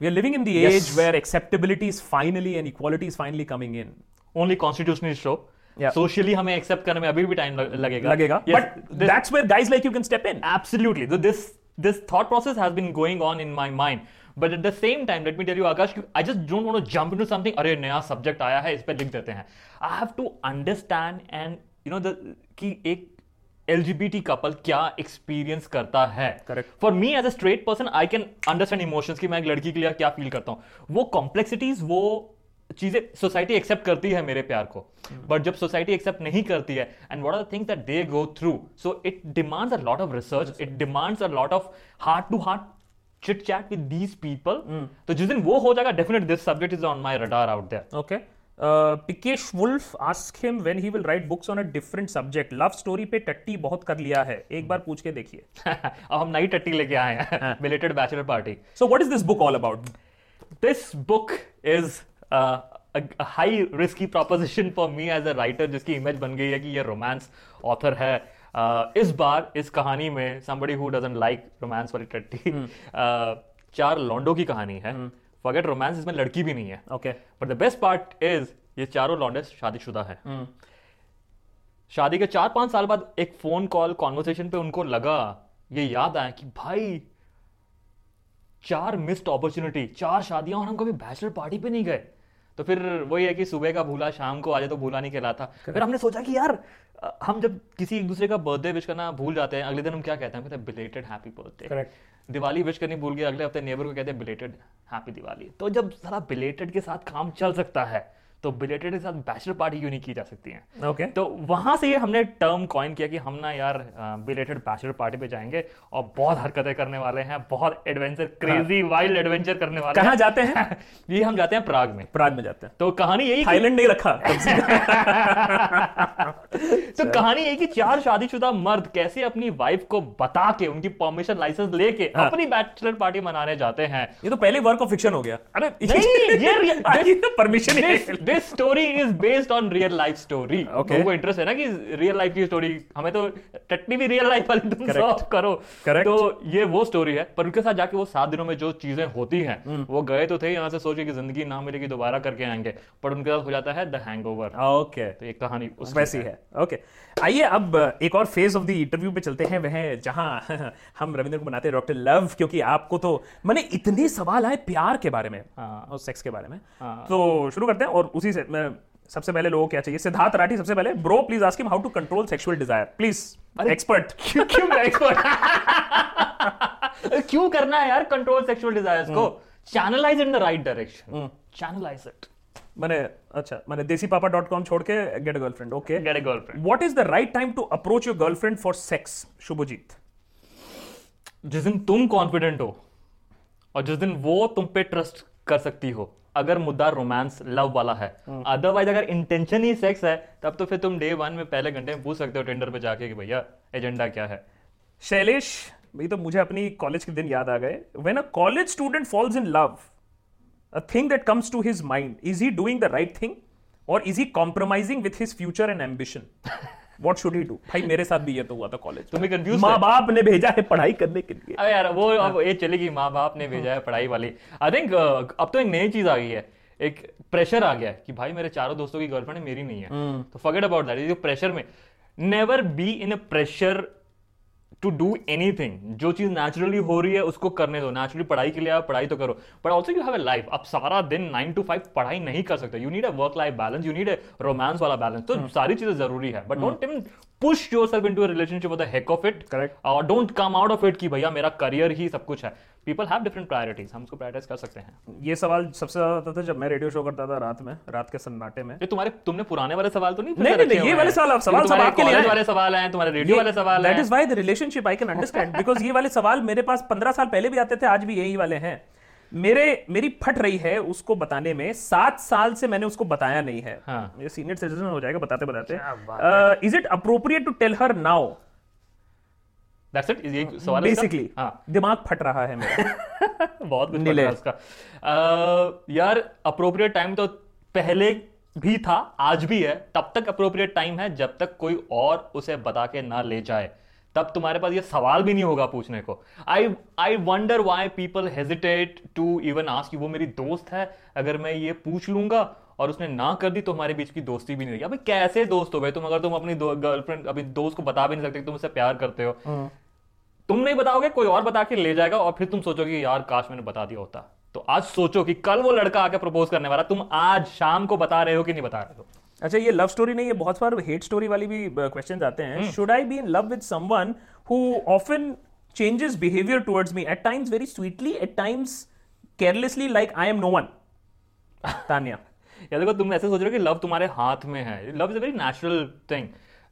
We are living in the Yes. age where acceptability is finally and equality is finally coming in. Only constitutional show Yeah. Socially हमें accept करने में अभी भी time लगेगा Lagega. Yes, but this- that's where guys like you can step in. absolutely so this this thought process has been going on in my mind but at the same time let me tell you akash i just don't want to jump into something अरे नया subject आया है इस पे लिख देते हैं i have to understand and you know the कि एक LGBT कपल क्या एक्सपीरियंस करता है? Correct. For me as a straight person I can understand emotions कि मैं एक लड़की के लिए क्या फील करता हूँ। वो कॉम्प्लेक्सिटीज वो चीज़ें सोसाइटी एक्सेप्ट करती है मेरे प्यार को। बट जब सोसाइटी एक्सेप्ट नहीं करती है and what are the things that they go through so it demands a lot of research it demands a lot of heart to heart chit chat with these people तो जिस दिन वो हो जाएगा definite this subject is on my radar out there Okay. Pikesh Wolf ask him when he will write books on a different subject love story पे टट्टी बहुत कर लिया है। एक बार पूछ के देखिए। [LAUGHS] अब हम नई टट्टी लेके आए हैं। Belated bachelor party so what is this book all about this book is high risky proposition for me as a writer जिसकी इमेज बन गई है कि यह रोमांस ऑथर है। Uh, इस बार इस कहानी में somebody who doesn't like romance वाली टट्टी हम्म। uh, चार लॉन्डो की कहानी है। hmm. फॉरगेट रोमांस इसमें लड़की भी नहीं है। Okay. But the best part is ये चारों लॉन्डे शादीशुदा है। शादी के चार पाँच साल बाद एक फ़ोन कॉल कॉन्वर्सेशन पे उनको लगा ये याद आया कि भाई चार मिस्ड अपॉर्चुनिटी चार शादियाँ और हम कभी बैचलर पार्टी पे नहीं गए। तो फिर वही है कि सुबह का भूला शाम को आजे तो भूला नहीं कहलाता। फिर हमने सोचा कि यार हम जब किसी एक दूसरे का बर्थडे विश करना भूल जाते हैं अगले दिन हम क्या कहते हैं? कहते हैं belated happy birthday. Diwali wish करनी भूल गए अगले हफ़्ते नेबर को कहते हैं बिलेटेड हैप्पी दिवाली। तो जब जरा बिलेटेड के साथ काम चल सकता है तो बिलेटेड के साथ बैचलर पार्टी क्यों नहीं की जा सकती है? Okay. तो वहाँ से ये हमने टर्म कॉइन किया कि हम ना यार बिलेटेड बैचलर पार्टी पे जाएँगे और बहुत हरकतें करने वाले हैं बहुत एडवेंचर क्रेजी वाइल्ड एडवेंचर करने वाले कहाँ जाते हैं? [LAUGHS] ये हम जाते हैं प्राग में। प्राग में जाते हैं। तो कहानी यही थाईलैंड नहीं रखा [LAUGHS] तो कहानी यही कि चार शादीशुदा मर्द कैसे अपनी वाइफ को बता के उनकी परमिशन लाइसेंस लेके हाँ। अपनी बैचलर पार्टी मनाने जाते हैं। ये तो पहले वर्क ऑफ़ फिक्शन हो गया। अरे ये- [LAUGHS] permission this story is based on real life story. वो इंटरेस्ट है ना कि रियल लाइफ की स्टोरी हमें तो टट्टी भी रियल लाइफ वाली तुम सॉल्व करो Correct. तो ये वो स्टोरी है पर उनके साथ जाके वो सात दिनों में जो चीज़ें होती हैं हम्म। वो गए तो थे यहाँ से सोचे कि ज़िंदगी ना मिलेगी दोबारा करके आएँगे पर उनके साथ हो जाता है द हैंगओवर ओके तो ये कहानी उस वैसी है ओके आइए अब एक और फ़ेज़ ऑफ़ द इंटरव्यू पे चलते हैं वह जहाँ [LAUGHS] हम रविंद्र को बनाते हैं डॉक्टर लव क्योंकि आपको तो मैंने इतने सवाल आए प्यार के बारे में हाँ। और सेक्स के बारे में हाँ। तो शुरू करते हैं और उसी से मैं सबसे पहले लोगों को क्या चाहिए? सिद्धार्थ राठी सबसे पहले bro please ask him how to control sexual desire please expert क्यों क्यों एक्सपर्ट क्यों करना है यार कंट्रोल सेक्सुअल डिजायर्स को? Channelise in the right direction channelise it मैंने अच्छा मैंने देसी पापा डॉट कॉम छोड़ के get a girlfriend okay get a girlfriend what is the right time to approach your girlfriend for sex Shubhjit जिस दिन तुम कॉन्फिडेंट हो और जिस दिन वो तुम पे ट्रस्ट कर सकती हो अगर मुद्दा रोमांस लव वाला है। अदरवाइज़ अगर इंटेंशन ही सेक्स है तब तो फिर तुम डे वन में पहले घंटे में पूछ सकते हो टेंडर पे जाके कि भैया एजेंडा क्या है? शैलेश भाई तो मुझे अपनी कॉलेज के दिन याद आ गए। When a college student falls in love a thing that comes to his mind is he doing the right thing और is he compromising with his future and ambition what should he do भाई मेरे साथ भी ये तो हुआ था college तुम्हें कंफ्यूज माँ बाप ने भेजा है पढ़ाई करने के लिए। अरे यार वो अब ये चलेगी माँ बाप ने भेजा है पढ़ाई वाली। आई थिंक अब तो एक नई चीज़ आ गई है। एक प्रेशर आ गया है कि भाई मेरे चारों दोस्तों की गर्लफ्रेंड मेरी नहीं है। तो फगेट अबाउट दैट प्रेशर में। Never be in a pressure to do anything जो चीज़ नेचुरली हो रही है उसको करने दो। नेचुरली पढ़ाई के लिए आप पढ़ाई तो करो। But also you have a life आप सारा दिन नाइन टू फाइव पढ़ाई नहीं कर सकते। You need a work life balance you need a romance वाला बैलेंस तो हम्म। सारी चीज़ें ज़रूरी है। But don't even push yourself into a relationship with heck of it Correct. और don't come out of it कि भैया मेरा करियर ही सब कुछ है। पीपल हैव डिफरेंट प्रायोरिटीज हम उसको प्रायोरिटाइज कर सकते हैं। ये सवाल सबसे ज़्यादा आता था जब मैं रेडियो शो करता था रात में रात के सन्नाटे में। ये तुम्हारे तुमने पुराने वाले सवाल तो नहीं नहीं, नहीं, नहीं, ये वाले सवाल सवाल सब आपके लिए वाले सवाल हैं तुम्हारे रेडियो वाले सवाल that is why the relationship I can understand because ये वाले सवाल मेरे पास पंद्रह साल पहले भी आते थे आज भी यही वाले हैं। मेरे मेरी फट रही है उसको बताने में। सात साल से मैंने उसको बताया नहीं है। हाँ। ये सीनियर सिटीजन हो जाएगा बताते बताते। Is it appropriate to tell her now that's it ये सवाल बेसिकली हाँ। दिमाग फट रहा है मेरा। [LAUGHS] बहुत कुछ। है उसका। अह, यार अप्रोप्रिएट टाइम तो पहले भी था आज भी है। तब तक अप्रोप्रिएट टाइम है जब तक कोई और उसे बता के ना ले जाए। तब तुम्हारे पास ये सवाल भी नहीं होगा पूछने को। I I wonder why people hesitate to even ask वो मेरी दोस्त है अगर मैं ये पूछ लूँगा और उसने ना कर दी तो हमारे बीच की दोस्ती भी नहीं रहेगी अबे कैसे दोस्त हो भाई तुम? अगर तुम अपनी गर्लफ्रेंड अभी दोस्त को बता भी नहीं सकते कि तुम उससे प्यार करते हो। तुम नहीं बताओगे कोई और बता के ले जाएगा और फिर तुम सोचोगे यार काश मैंने बता दिया होता। तो आज सोचो कि कल वो लड़का आके प्रपोज करने वाला तुम आज शाम को बता रहे हो कि नहीं बता रहे हो। अच्छा ये लव स्टोरी नहीं है बहुत बार हेट स्टोरी वाली भी क्वेश्चंस आते हैं। Should I be in love with someone who often changes behaviour towards me at times very sweetly at times carelessly like I am no one Tania. या देखो तुम ऐसे सोच रहे हो कि लव तुम्हारे हाथ में है। Love is a very natural thing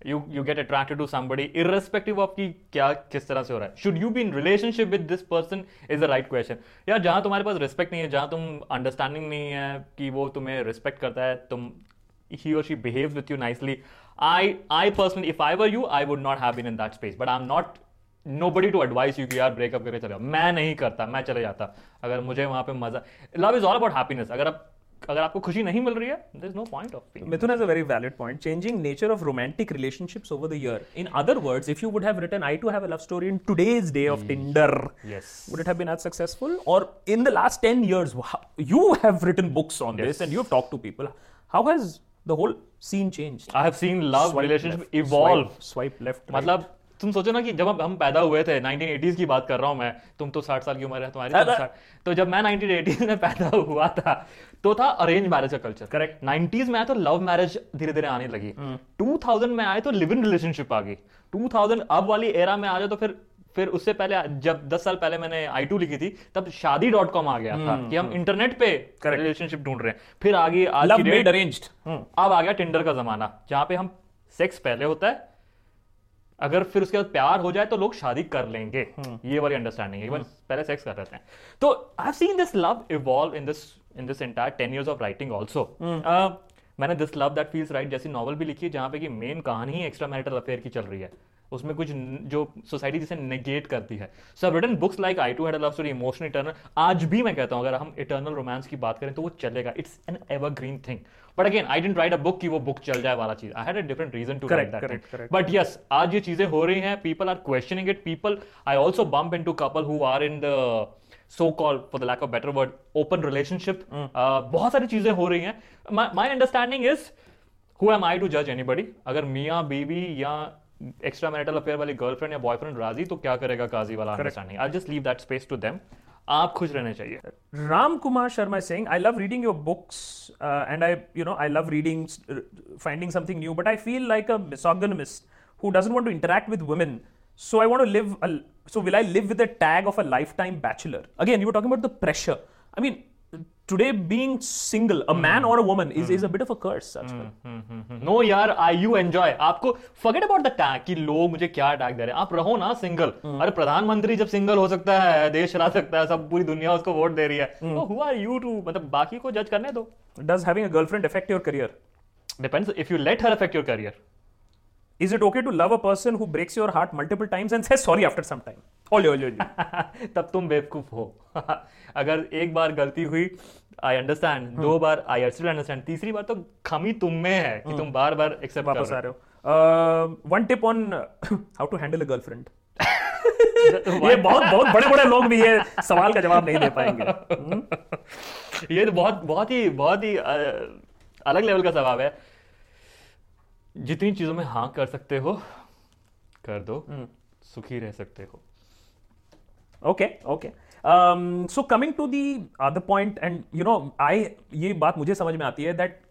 you you get attracted to somebody irrespective of की क्या किस तरह से हो रहा है। Should you be in relationship with this person is the right question यार जहाँ तुम्हारे पास रिस्पेक्ट नहीं है जहाँ तुम अंडरस्टैंडिंग नहीं है कि वो तुम्हें रिस्पेक्ट करता है तुम he or she behaves with you nicely i i personally if i were you i would not have been in that space but i'm not nobody to advise you कि यार ब्रेकअप करके चले जाओ मैं नहीं करता मैं चले जाता अगर मुझे वहाँ पे मज़ा love is all about happiness अगर आप अगर आपको खुशी नहीं मिल रही है there is no point of Mithun has a very valid point. Changing nature of romantic relationships over the year. In other words, if you would have written, I too have a love story in today's day of Tinder, yes would it have been as successful? Or in the last 10 years, wow, you have written books on this and you have talked to people. How has the whole scene changed? i have seen love Swipe relationship left, evolve Swipe, swipe left. right. मतलब तुम सोचो ना कि जब हम- पैदा हुए थे 1980s की बात कर रहा हूँ मैं तुम तो 60 साल की उम्र है तुम्हारी तुम तो जब मैं 1980s में पैदा हुआ था तो था अरेंज मैरिज का कल्चर करेक्ट 90s में आया तो लव मैरिज धीरे धीरे आने लगी 2000 में आए तो लिव इन रिलेशनशिप आ गई 2000 अब वाली एरा में आ जाए तो फिर फिर उससे पहले जब 10 साल पहले मैंने आई टू लिखी थी तब शादी डॉट कॉम आ गया था कि हम इंटरनेट पे रिलेशनशिप ढूंढ रहे हैं। फिर आगे arranged. Hmm. अब आ गया टिंडर का जमाना जहाँ पे हम सेक्स पहले होता है अगर फिर उसके बाद प्यार हो जाए तो लोग शादी कर लेंगे। ये वाली अंडरस्टैंडिंग है पहले सेक्स कर रहे हैं तो I have seen this love evolve in this in this entire ten years of writing also मैंने this love that feels right जैसी नॉवल भी लिखी है जहाँ पे कि मेन कहानी ही एक्स्ट्रा मैरिटल अफेयर की चल रही है। उसमें कुछ जो सोसाइटी जिसे नेगेट करती है। So written books like I too had love story emotional eternal आज भी मैं कहता हूँ अगर हम इटर्नल रोमांस की बात करें तो वो चलेगा। It's an evergreen thing but again I didn't write a book कि वो बुक चल जाए वाला चीज़। I had a different reason to write that. But yes आज ये चीज़ें हो रही हैं। People are questioning it people I also bump into couple who are in the so call for the lack of better word open relationship बहुत सारी चीज़ें हो रही हैं। My understanding is who am I to जज anybody अगर मियाँ बीवी या एक्स्ट्रा मैरिटल अफेयर वाली गर्लफ्रेंड या बॉयफ्रेंड राज़ी तो क्या करेगा काजी वाला? Understanding I just leave that space to them आप खुश रहने चाहिए। Ram Kumar Sharma Singh I love reading your books and I you know I love reading finding something new but I feel like a misogynist who doesn't want to interact with women so I want to live so will I live with the tag of a life bachelor again you are talking about the pressure I mean today being single a man और a woman is is out of a curse no यार I you enjoy आपको forget about the tag कि लोग मुझे क्या attack दे रहे हैं। आप रहो ना सिंगल अरे प्रधानमंत्री जब सिंगल हो सकता है देश चला सकता है सब पूरी दुनिया उसको वोट दे रही है। Mm. so, who are you मतलब बाकी को जज करने दो। Does having a girlfriend affect your career depends if you let her affect your career is it okay to love a person who breaks your heart multiple times and say sorry after some time Ole, ole, ole. [LAUGHS] तब तुम बेवकूफ़ हो। [LAUGHS] अगर एक बार गलती हुई I understand दो बार I still understand तीसरी बार तो खमी तुम में है कि तुम बार बार एक्सेप्ट वापस आ रहे हो। One tip on how to handle a girlfriend [COUGHS] [LAUGHS] ये बहुत बहुत बड़े बड़े लोग भी ये सवाल का जवाब नहीं दे पाएँगे। ये तो बहुत बहुत ही बहुत ही अलग लेवल का सवाल है। जितनी चीज़ों में हाँ कर सकते हो कर दो। सुखी रह सकते हो। Okay okay. Um, so coming to the other point and you know i ये बात मुझे समझ में आती है that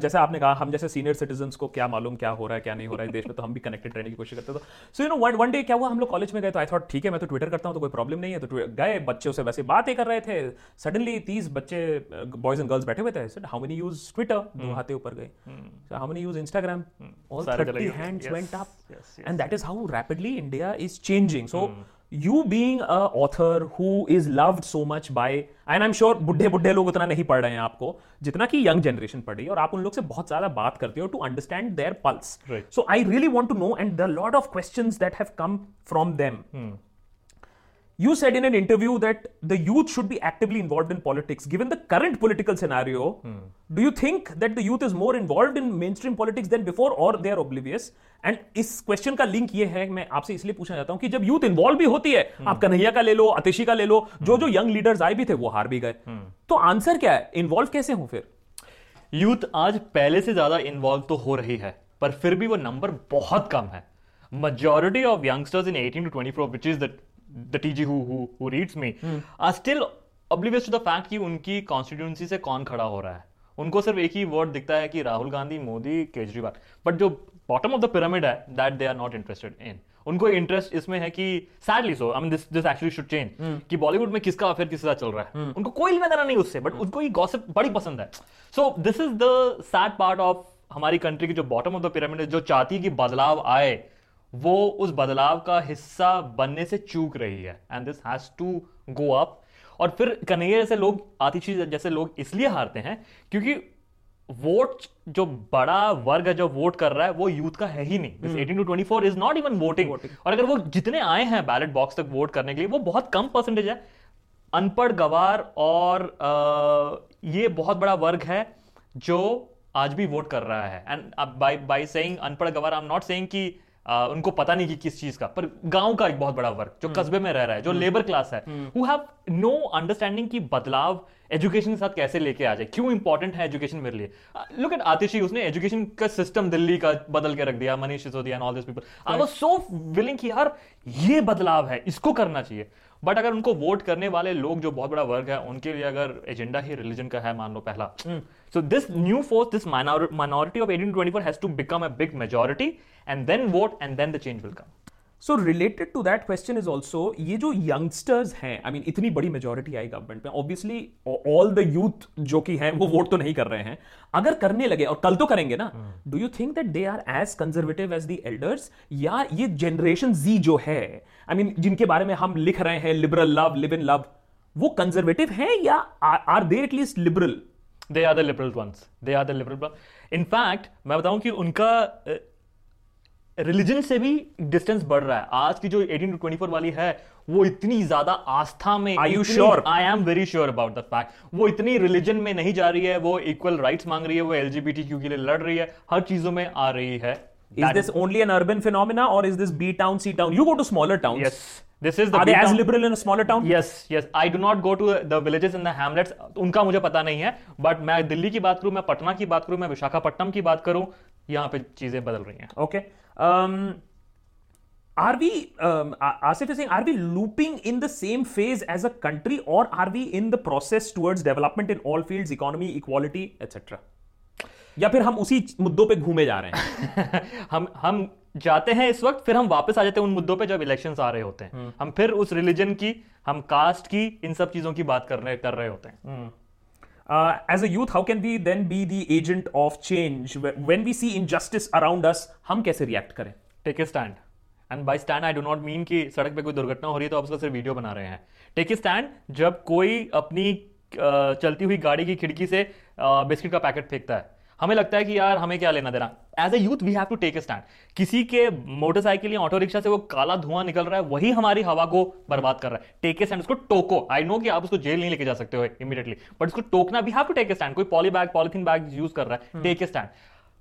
जैसे आपने कहा हम जैसे सीनियर सिटीजन को क्या मालूम क्या हो रहा है क्या नहीं हो रहा है देश में तो हम भी कनेक्टेड रहने की कोशिश करते थे so you know one one day क्या हुआ हम लोग कॉलेज में गए तो आई थॉट ठीक है मैं तो ट्विटर करता हूँ तो कोई प्रॉब्लम नहीं है तो गए बच्चों से वैसे बात ही कर रहे थे। सडनली तीस बच्चे बॉयज़ एंड गर्ल्स बैठे हुए थे। हाउ मेनी यूज़ ट्विटर दो हाथे ऊपर गए। How many use Instagram all thirty hands went up and that is how rapidly India is changing so you being author who is loved so much by and I am sure बुढ़े बुढ़े लोग उतना नहीं पढ़ रहे हैं आपको जितना कि यंग जनरेशन पढ़ रही है और आप उन लोग से बहुत ज़्यादा बात करते हो to understand their pulse so I really want to know and the lot of question that have come from them You said in an interview that the youth should be actively involved in politics. Given the current political scenario, hmm. do you think that the youth is more involved in mainstream politics than before or they are oblivious? And इस question का link ये है मैं आपसे इसलिए पूछना चाहता हूँ कि जब यूथ इन्वॉल्व भी होती है hmm. आप कन्हैया का ले लो अतिशी का ले लो जो जो यंग लीडर्स आए भी थे वो हार भी गए hmm. तो आंसर क्या है इन्वॉल्व कैसे हो फिर यूथ आज पहले से ज़्यादा इन्वॉल्व तो हो रही है पर फिर भी वो नंबर बहुत कम है majority of youngsters in 18 to 24 which is the the TG who who who reads me hmm. are still oblivious to the fact कि उनकी कॉन्स्टिट्यूंसी से कौन खड़ा हो रहा है। उनको सिर्फ़ एक ही वर्ड दिखता है कि राहुल गांधी मोदी केजरीवाल। बट जो बॉटम ऑफ़ द पिरामिड है that they are not interested in उनको इंटरेस्ट इसमें है कि sadly so I mean this this actually should change कि बॉलीवुड में किसका अफेयर किसके साथ चल रहा है। Hmm. उनको कोई लेना देना नहीं उससे बट hmm. उनको ये गॉसिप बड़ी पसंद है। So this is the sad part of हमारी कंट्री की जो बॉटम ऑफ़ द पिरामिड है जो चाहती है कि बदलाव आए। वो उस बदलाव का हिस्सा बनने से चूक रही है। And this has to go up और फिर कन्हैया जैसे लोग आतिशी जैसे लोग इसलिए हारते हैं क्योंकि वोट जो बड़ा वर्ग है जो वोट कर रहा है वो यूथ का है ही नहीं। Eighteen to twenty four is not even voting और अगर वो जितने आए हैं बैलेट बॉक्स तक वोट करने के लिए वो बहुत कम परसेंटेज है। अनपढ़ गवार और आ, ये बहुत बड़ा वर्ग है जो आज भी वोट कर रहा है। एंड बाय बाय सेइंग अनपढ़ गवार आई एम नॉट सेइंग कि आ, उनको पता नहीं कि किस चीज़ का। पर गाँव का एक बहुत बड़ा वर्ग जो हम्म। कस्बे में रह रहा है जो लेबर हम्म। क्लास है हु हैव नो अंडरस्टैंडिंग की बदलाव एजुकेशन के साथ कैसे लेके आ जाए क्यों इंपॉर्टेंट है एजुकेशन मेरे लिए? लुक एट आतिशी उसने एजुकेशन का सिस्टम दिल्ली का बदल के रख दिया Manish Sisodia and all this people I was so willing कि यार ये बदलाव है इसको करना चाहिए। बट अगर उनको वोट करने वाले लोग जो बहुत बड़ा वर्ग है उनके लिए अगर एजेंडा ही रिलीजन का है मान लो पहला। So this new force this minority of eighteen twenty four has to become a big majority and then vote and then the change will come so related to that question is also ये जो youngsters हैं I mean इतनी बड़ी majority I government में obviously all the youth जो कि हैं वो वोट तो नहीं कर रहे हैं। अगर करने लगे और कल तो करेंगे ना do you think that they are as conservative as the elders या ये जनरेशन जी जो है आई मीन जिनके बारे में हम लिख रहे हैं liberal love live in love वो कंजर्वेटिव है या are they at least liberal they are the liberal ones they are the liberal in fact मैं बताऊँ कि उनका रिलीजन से भी डिस्टेंस बढ़ रहा है आज की जो 18 टू 24 वाली है वो इतनी ज़्यादा आस्था में I you sure I am very sure about the fact वो इतनी रिलीजन में नहीं जा रही है वो इक्वल राइट्स मांग रही है वो एलजीबीटी क्यू के लिए लड़ रही है हर चीज़ों में आ रही है Is this only an urban phenomena or is this B town, C town? You go to smaller towns. Yes. This is the Are they as liberal in a smaller town? Yes, yes. I do not go to the villages in the hamlets. उनका मुझे पता नहीं है but मैं दिल्ली की बात करूँ मैं पटना की बात करूँ मैं विशाखापट्टनम की बात करूँ यहाँ पे चीज़ें बदल रही हैं okay okay. Um, are we um, asif is saying are we looping in the same phase as a country or are we in the process towards development in all fields economy equality etc या फिर हम उसी मुद्दों पे घूमे जा रहे हैं हम हम जाते हैं इस वक्त फिर हम वापस आ जाते हैं उन मुद्दों पे जब इलेक्शंस आ रहे होते हैं hmm. हम फिर उस रिलीजन की हम कास्ट की इन सब चीज़ों की बात कर रहे कर रहे होते हैं as a youth how can we then be the agent of change when we see injustice around us हम कैसे रिएक्ट करें? Take a stand and by stand I do not mean कि सड़क पे कोई दुर्घटना हो रही है तो आप उसका सिर्फ़ वीडियो बना रहे हैं। टेक ए स्टैंड जब कोई अपनी चलती हुई गाड़ी की खिड़की से बिस्किट का पैकेट फेंकता है हमें लगता है कि यार हमें क्या लेना देना? As a youth we have to take a stand किसी के मोटरसाइकिल या ऑटो रिक्शा से वो काला धुआँ निकल रहा है वही हमारी हवा को बर्बाद कर रहा है. टेक ए स्टैंड उसको टोको. आई नो कि आप उसको जेल नहीं लेके जा सकते हो इमीडिएटली बट उसको टोकना we have to take a stand कोई poly bag polythene bag use कर रहा है टेक ए स्टैंड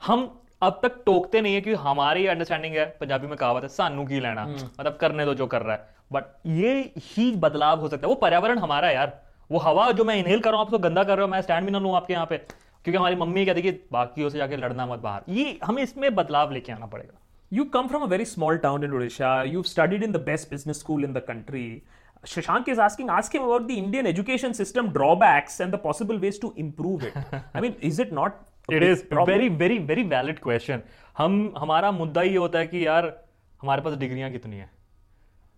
हम अब तक टोकते नहीं है कि हमारी अंडरस्टैंडिंग है पंजाबी में कहावत है सानू की लेना. हम्म। मतलब करने दो जो कर रहा है. बट ये ही बदलाव हो सकता है. वो पर्यावरण हमारा है यार. वो हवा जो मैं इनहेल कर रहा हूँ आपको गंदा कर रहा हूँ मैं स्टैंड भी ना लूँ आपके यहाँ पे. क्योंकि हमारी मम्मी कहती है बाकी से जाके लड़ना मत बाहर। ये हमें इसमें बदलाव लेके आना पड़ेगा। You come from a very small town in Orissa you studied in the best business school in the country Shashank is asking asking about the Indian education system drawbacks and the possible ways to improve it I mean is it not it is very very very valid question हम हमारा मुद्दा ये होता है कि यार हमारे पास डिग्रियाँ कितनी हैं?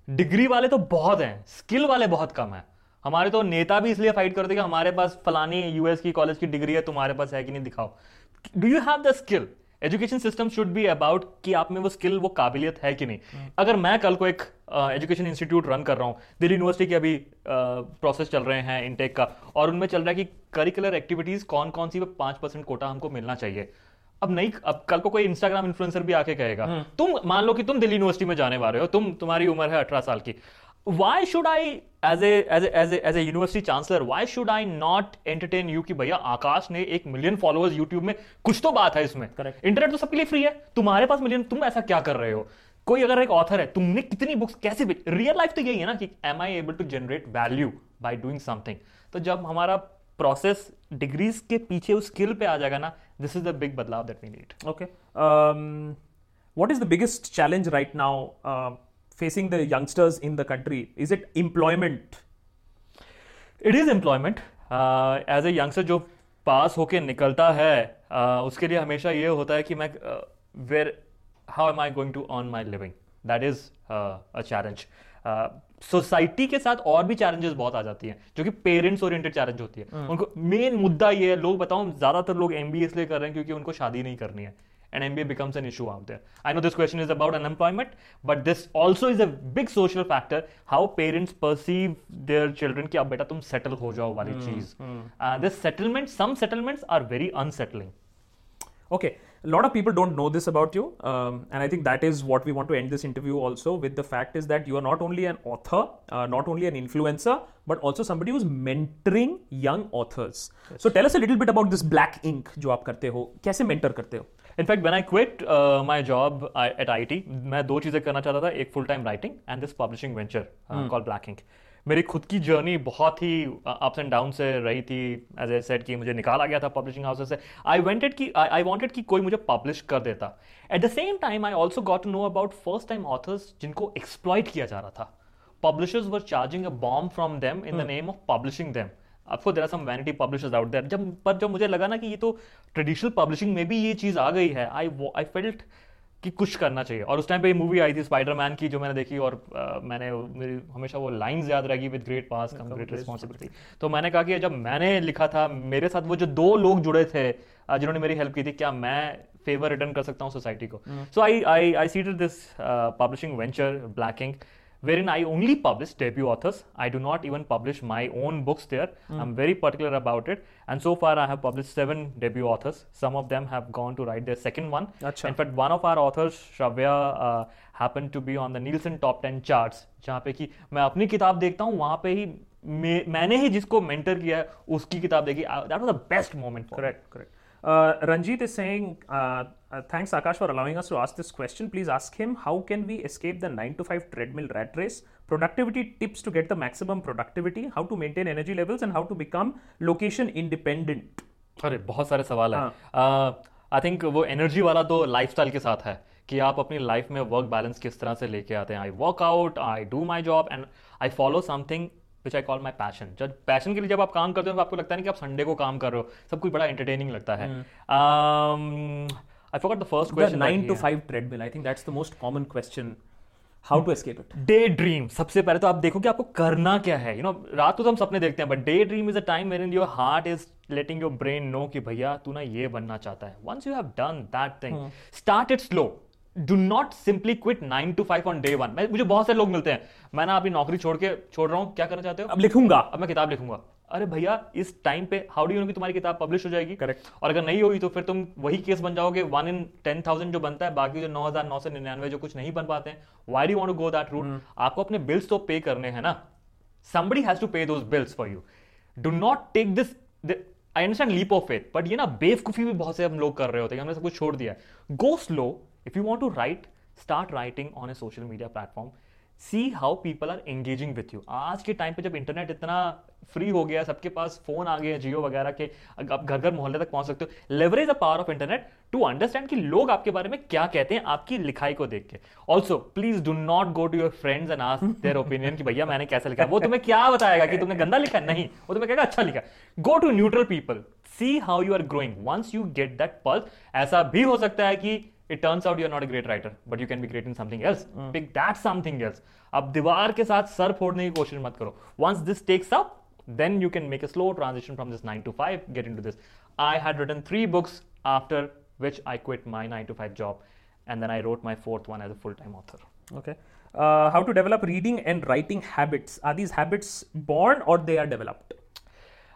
डिग्री वाले तो बहुत हैं स्किल वाले बहुत कम हैं। हमारे तो नेता भी इसलिए फाइट करते कि हमारे पास फलानी यूएस की कॉलेज की डिग्री है तुम्हारे पास है कि नहीं दिखाओ। Do you have the skill education system should be about कि आप में वो स्किल वो काबिलियत है कि नहीं। अगर मैं कल को एक एजुकेशन इंस्टीट्यूट रन कर रहा हूँ दिल्ली यूनिवर्सिटी के अभी प्रोसेस चल रहे हैं इनटेक का और उनमें चल रहा है कि करिकुलर एक्टिविटीज़ कौन कौन सी पाँच परसेंट कोटा हमको मिलना चाहिए। अब नहीं अब कल को कोई इंस्टाग्राम इन्फ्लुएंसर भी आके कहेगा तुम मान लो कि तुम दिल्ली यूनिवर्सिटी में जाने वाले हो तुम तुम्हारी उम्र है अठारह साल की why should I as as as as a university chancellor why should I not entertain you कि भैया आकाश ने एक मिलियन फॉलोअर्स यूट्यूब में कुछ तो बात है इसमें Correct. इंटरनेट तो सबके लिए फ्री है तुम्हारे पास मिलियन तुम ऐसा क्या कर रहे हो कोई अगर एक ऑथर है तुमने कितनी बुक्स कैसे रियल लाइफ तो यही है ना कि am I able to generate value by doing something तो जब हमारा प्रोसेस डिग्रीज के पीछे उस स्किल पे आ जाएगा ना दिस इज़ द बिग बदलाव that we need Okay. Um, what is the biggest challenge right now uh, facing the youngsters in the country? Is it employment? It is employment as a youngster जो pass होके निकलता है uh, उसके लिए हमेशा ये होता है कि मैं where how am I going to earn my living that is a challenge society के साथ और भी चैलेंजेस बहुत आ जाती हैं जो कि पेरेंट्स ओरिएंटेड चैलेंज होती है। उनको मेन मुद्दा ये है लोग बताऊँ ज़्यादातर लोग एमबीए इसलिए कर रहे हैं क्योंकि उनको शादी नहीं करनी है। and MBA becomes an issue out there. I know this question is about unemployment, but this also is a big social factor. How parents perceive their children कि अब बेटा तुम settle हो जाओ वाली चीज. Uh, this settlement, some settlements are very unsettling. Okay, a lot of people don't know this about you, um, and I think that is what we want to end this interview also with. The fact is that you are not only an author, uh, not only an influencer, but also somebody who's mentoring young authors. So tell us a little bit about this Black Ink जो आप करते हो कैसे mentor करते हो In fact, I I quit job at at IT, मैं दो चीज़ें करना चाहता था एक full time writing and this publishing venture call black ink मेरी खुद की जर्नी बहुत ही अप्स एंड डाउन से रही थी. एज ए सेट कि मुझे निकाला गया था पब्लिशिंग हाउसेस से. आई वांटेड कि आई वांटेड कि कोई मुझे पब्लिश कर देता. At the same time I also got to know about first time authors जिनको एक्सप्लॉइट किया जा रहा था. Publishers were charging a bomb from them in the name of publishing them. There are some vanity publishers out there. जब पर जब मुझे लगा ना कि ये तो ट्रेडिशनल पब्लिशिंग में भी ये चीज़ आ गई है आई आई फेल्ट कि कुछ करना चाहिए। और उस टाइम पे ये मूवी आई थी स्पाइडरमैन की जो मैंने देखी और अ, मैंने मेरी हमेशा वो लाइंस याद रहेगी with great power come great responsibility तो मैंने कहा कि जब मैंने लिखा था मेरे साथ वो जो दो लोग जुड़े थे जिन्होंने मेरी हेल्प की थी क्या मैं फेवर रिटर्न कर सकता हूँ सोसाइटी को? So I I I seated this publishing venture black ink wherein I only publish debut authors. I do not even publish my own books there. Mm. I'm very particular about it. And so far, I have published seven debut authors. Some of them have gone to write their second one. Acha. In fact, one of our authors, Shravya, uh, happened to be on the Nielsen top 10 charts. जहाँ पे कि मैं अपनी किताब देखता हूँ वहाँ पे ही मैं, मैंने ही जिसको मेंटर किया है उसकी किताब देखी that was the best moment Correct, correct. Uh, Ranjit is saying, uh, uh, thanks Akash for allowing us to ask this question. Please ask him how can we escape the 9 to 5 treadmill rat race? Productivity tips to get the maximum productivity, how to maintain energy levels, and how to become location independent. अरे बहुत सारे सवाल है I think वो energy वाला तो lifestyle के साथ है कि आप अपनी लाइफ में वर्क बैलेंस किस तरह से लेके आते हैं I work out I do my job and I follow something which I call my passion जब पैशन के लिए जब आप काम करते हो तो आपको लगता नहीं कि आप संडे को काम कर रहे हो सब कुछ बड़ा एंटरटेनिंग लगता है। I forgot the first question 9 to 5 treadmill, I think that's the most common question. How to escape it? Daydream सबसे पहले तो आप देखो कि आपको करना क्या है। यू नो रात को तो हम सपने देखते हैं but daydream is a time where in your heart is letting your brain know कि भैया तू ना ये बनना चाहता है। Once you have done that thing start it slow do not simply quit nine to five on day one मुझे बहुत सारे लोग मिलते हैं। मैं ना अपनी नौकरी छोड़ के छोड़ रहा हूँ। क्या करना चाहते हो? अब लिखूँगा। अब मैं किताब लिखूँगा। अरे भैया इस टाइम पे हाउ डू यू नो कि तुम्हारी किताब पब्लिश हो जाएगी? Correct. और अगर नहीं होगी तो फिर तुम वही केस बन जाओगे। वन इन टेन थाउज़ेंड जो बनता है बाकी जो नौ हज़ार नौ सौ निन्यानवे जो कुछ नहीं बन पाते हैं। Why do want to go that route आपको अपने बिल्स तो पे करने हैं ना। Somebody has to pay those bills for you. Do not take this the, I understand leap of faith but ये ना बेवकूफ़ी भी बहुत से हम लोग कर रहे होते हैं हमने सब कुछ छोड़ दिया go slow if you want to write, start writing on a social media platform see how people are engaging with you आज के टाइम पे जब इंटरनेट इतना फ्री हो गया, सबके पास फ़ोन आ गए, जियो वगैरह के आप घर घर मोहल्ले तक पहुँच सकते हो leverage the power of internet to understand कि लोग आपके बारे में क्या कहते हैं आपकी लिखाई को देख के। Also please do not go to your friends and ask their opinion कि भैया मैंने कैसे लिखा? वो तुम्हें क्या बताएगा कि तुमने गंदा लिखा? नहीं, वो तुम्हें कहेगा अच्छा लिखा। Go to neutral people see how you are growing once you get that pulse ऐसा भी हो सकता है कि it turns out you're not a great writer but you can be great in something else pick that something else अब दीवार के साथ सर फोड़ने की कोशिश मत करो once this takes up then you can make a slow transition from this 9 to 5 get into this i had written three books after which i quit my 9 to 5 job and then i wrote my fourth one as a full-time author Okay. Uh, how to develop reading and writing habits? Are these habits born or they are developed?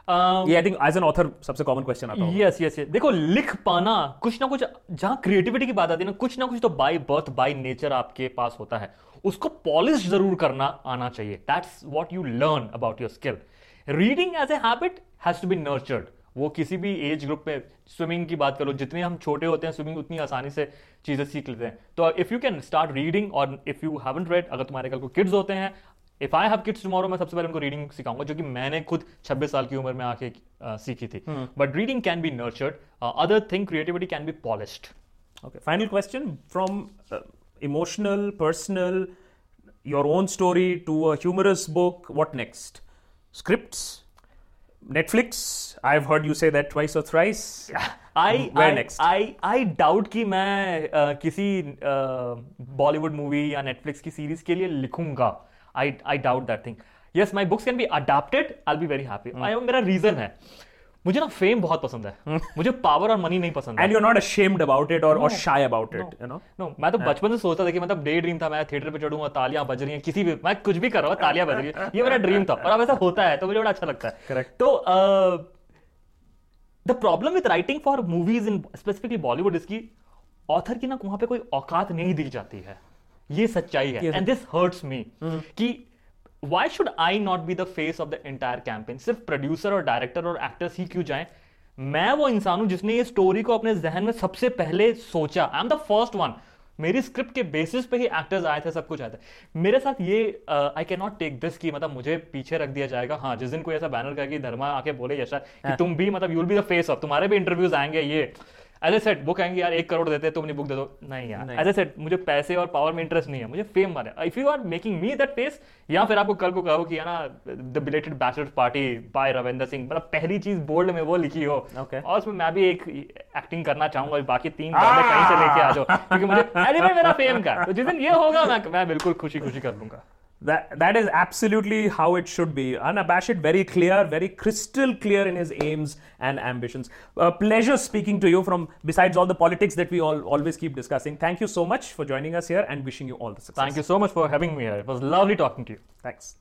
ये I think as an author सबसे common question आता है yes yes yes देखो लिख पाना कुछ ना कुछ जहाँ क्रिएटिविटी की बात आती है ना कुछ ना कुछ तो बाय बर्थ बाय नेचर आपके पास होता है। उसको पॉलिश ज़रूर करना आना चाहिए। That's what you learn about your skill reading as a habit has to be nurtured वो किसी भी एज ग्रुप में स्विमिंग की बात करो जितने हम छोटे होते हैं स्विमिंग उतनी आसानी से चीज़ें सीख लेते हैं। तो if you can start reading और इफ़ यू हैवंट रेड अगर तुम्हारे कल को किड्स होते हैं if I have kids tomorrow मैं सबसे पहले उनको रीडिंग सिखाऊँगा जो कि मैंने खुद 26 साल की उम्र में आके सीखी थी। But reading can be nurtured other thing creativity can be polished okay final question from emotional personal your own story to a humorous book what next scripts Netflix I have heard you say that twice और thrice I were next I I doubt कि मैं uh, किसी Bollywood uh, movie या Netflix की series के लिए लिखूँगा। I I doubt that thing yes my books can be adapted I be very happy मेरा रीजन है. मुझे ना फेम बहुत पसंद है. मुझे पावर और मनी नहीं पसंद है. And you're not ashamed about it or, or shy about it, no मैं तो बचपन से सोचता था कि मतलब डे ड्रीम था मैं थिएटर पे चढ़ूँगा तालियाँ बज रही हैं किसी भी मैं कुछ भी कर रहा हूँ तालियाँ बज रही हैं। ये मेरा ड्रीम था और अब ऐसा होता है तो मुझे बड़ा अच्छा लगता है। Correct. तो the problem with writing for movies in specifically Bollywood इसकी ऑथर की ना वहाँ पे कोई औकात नहीं दी जाती है। ये सच्चाई है। एंड दिस हर्ट्स मी कि why should I not be the face of the entire campaign सिर्फ़ प्रोड्यूसर और डायरेक्टर और एक्टर्स ही क्यों जाएँ? मैं वो इंसान हूँ जिसने ये स्टोरी को अपने जहन में सबसे पहले सोचा। I am the first one मेरी स्क्रिप्ट के बेसिस पे ही एक्टर्स आए थे सब कुछ आए थे। मेरे साथ ये I can not take this कि मतलब मुझे पीछे रख दिया जाएगा। हाँ जिस दिन कोई ऐसा बैनर करके धर्मा आके बोले यशा कि तुम भी मतलब you'll be the face of तुम्हारे भी इंटरव्यूज़ आएँगे ये। एज ए सेट वो कहेंगे यार एक करोड़ देते तुम नहीं बुक दे दो. नहीं यार. एज ए सेट मुझे पैसे और पावर में इंटरेस्ट नहीं है. मुझे फेम वाले if you are making me that face या फिर आपको कल को कहो कि है ना the belated bachelor party by Ravinder Singh मतलब पहली चीज़ बोल्ड में वो लिखी हो. Okay. और उसमें मैं भी एक एक्टिंग करना चाहूँगा बाकी तीन बंदे कहीं से लेके आ जाओ क्योंकि मुझे [LAUGHS] एलिमेंट मेरा फेम का तो जिस दिन ये होगा मैं मैं बिल्कुल खुशी खुशी कर लूँगा. That that is absolutely how it should be. Unabashed, very clear, very crystal clear in his aims and ambitions. A pleasure speaking to you from besides all the politics that we all always keep discussing. Thank you so much for joining us here and wishing you all the success. Thank you so much for having me here. It was lovely talking to you. Thanks.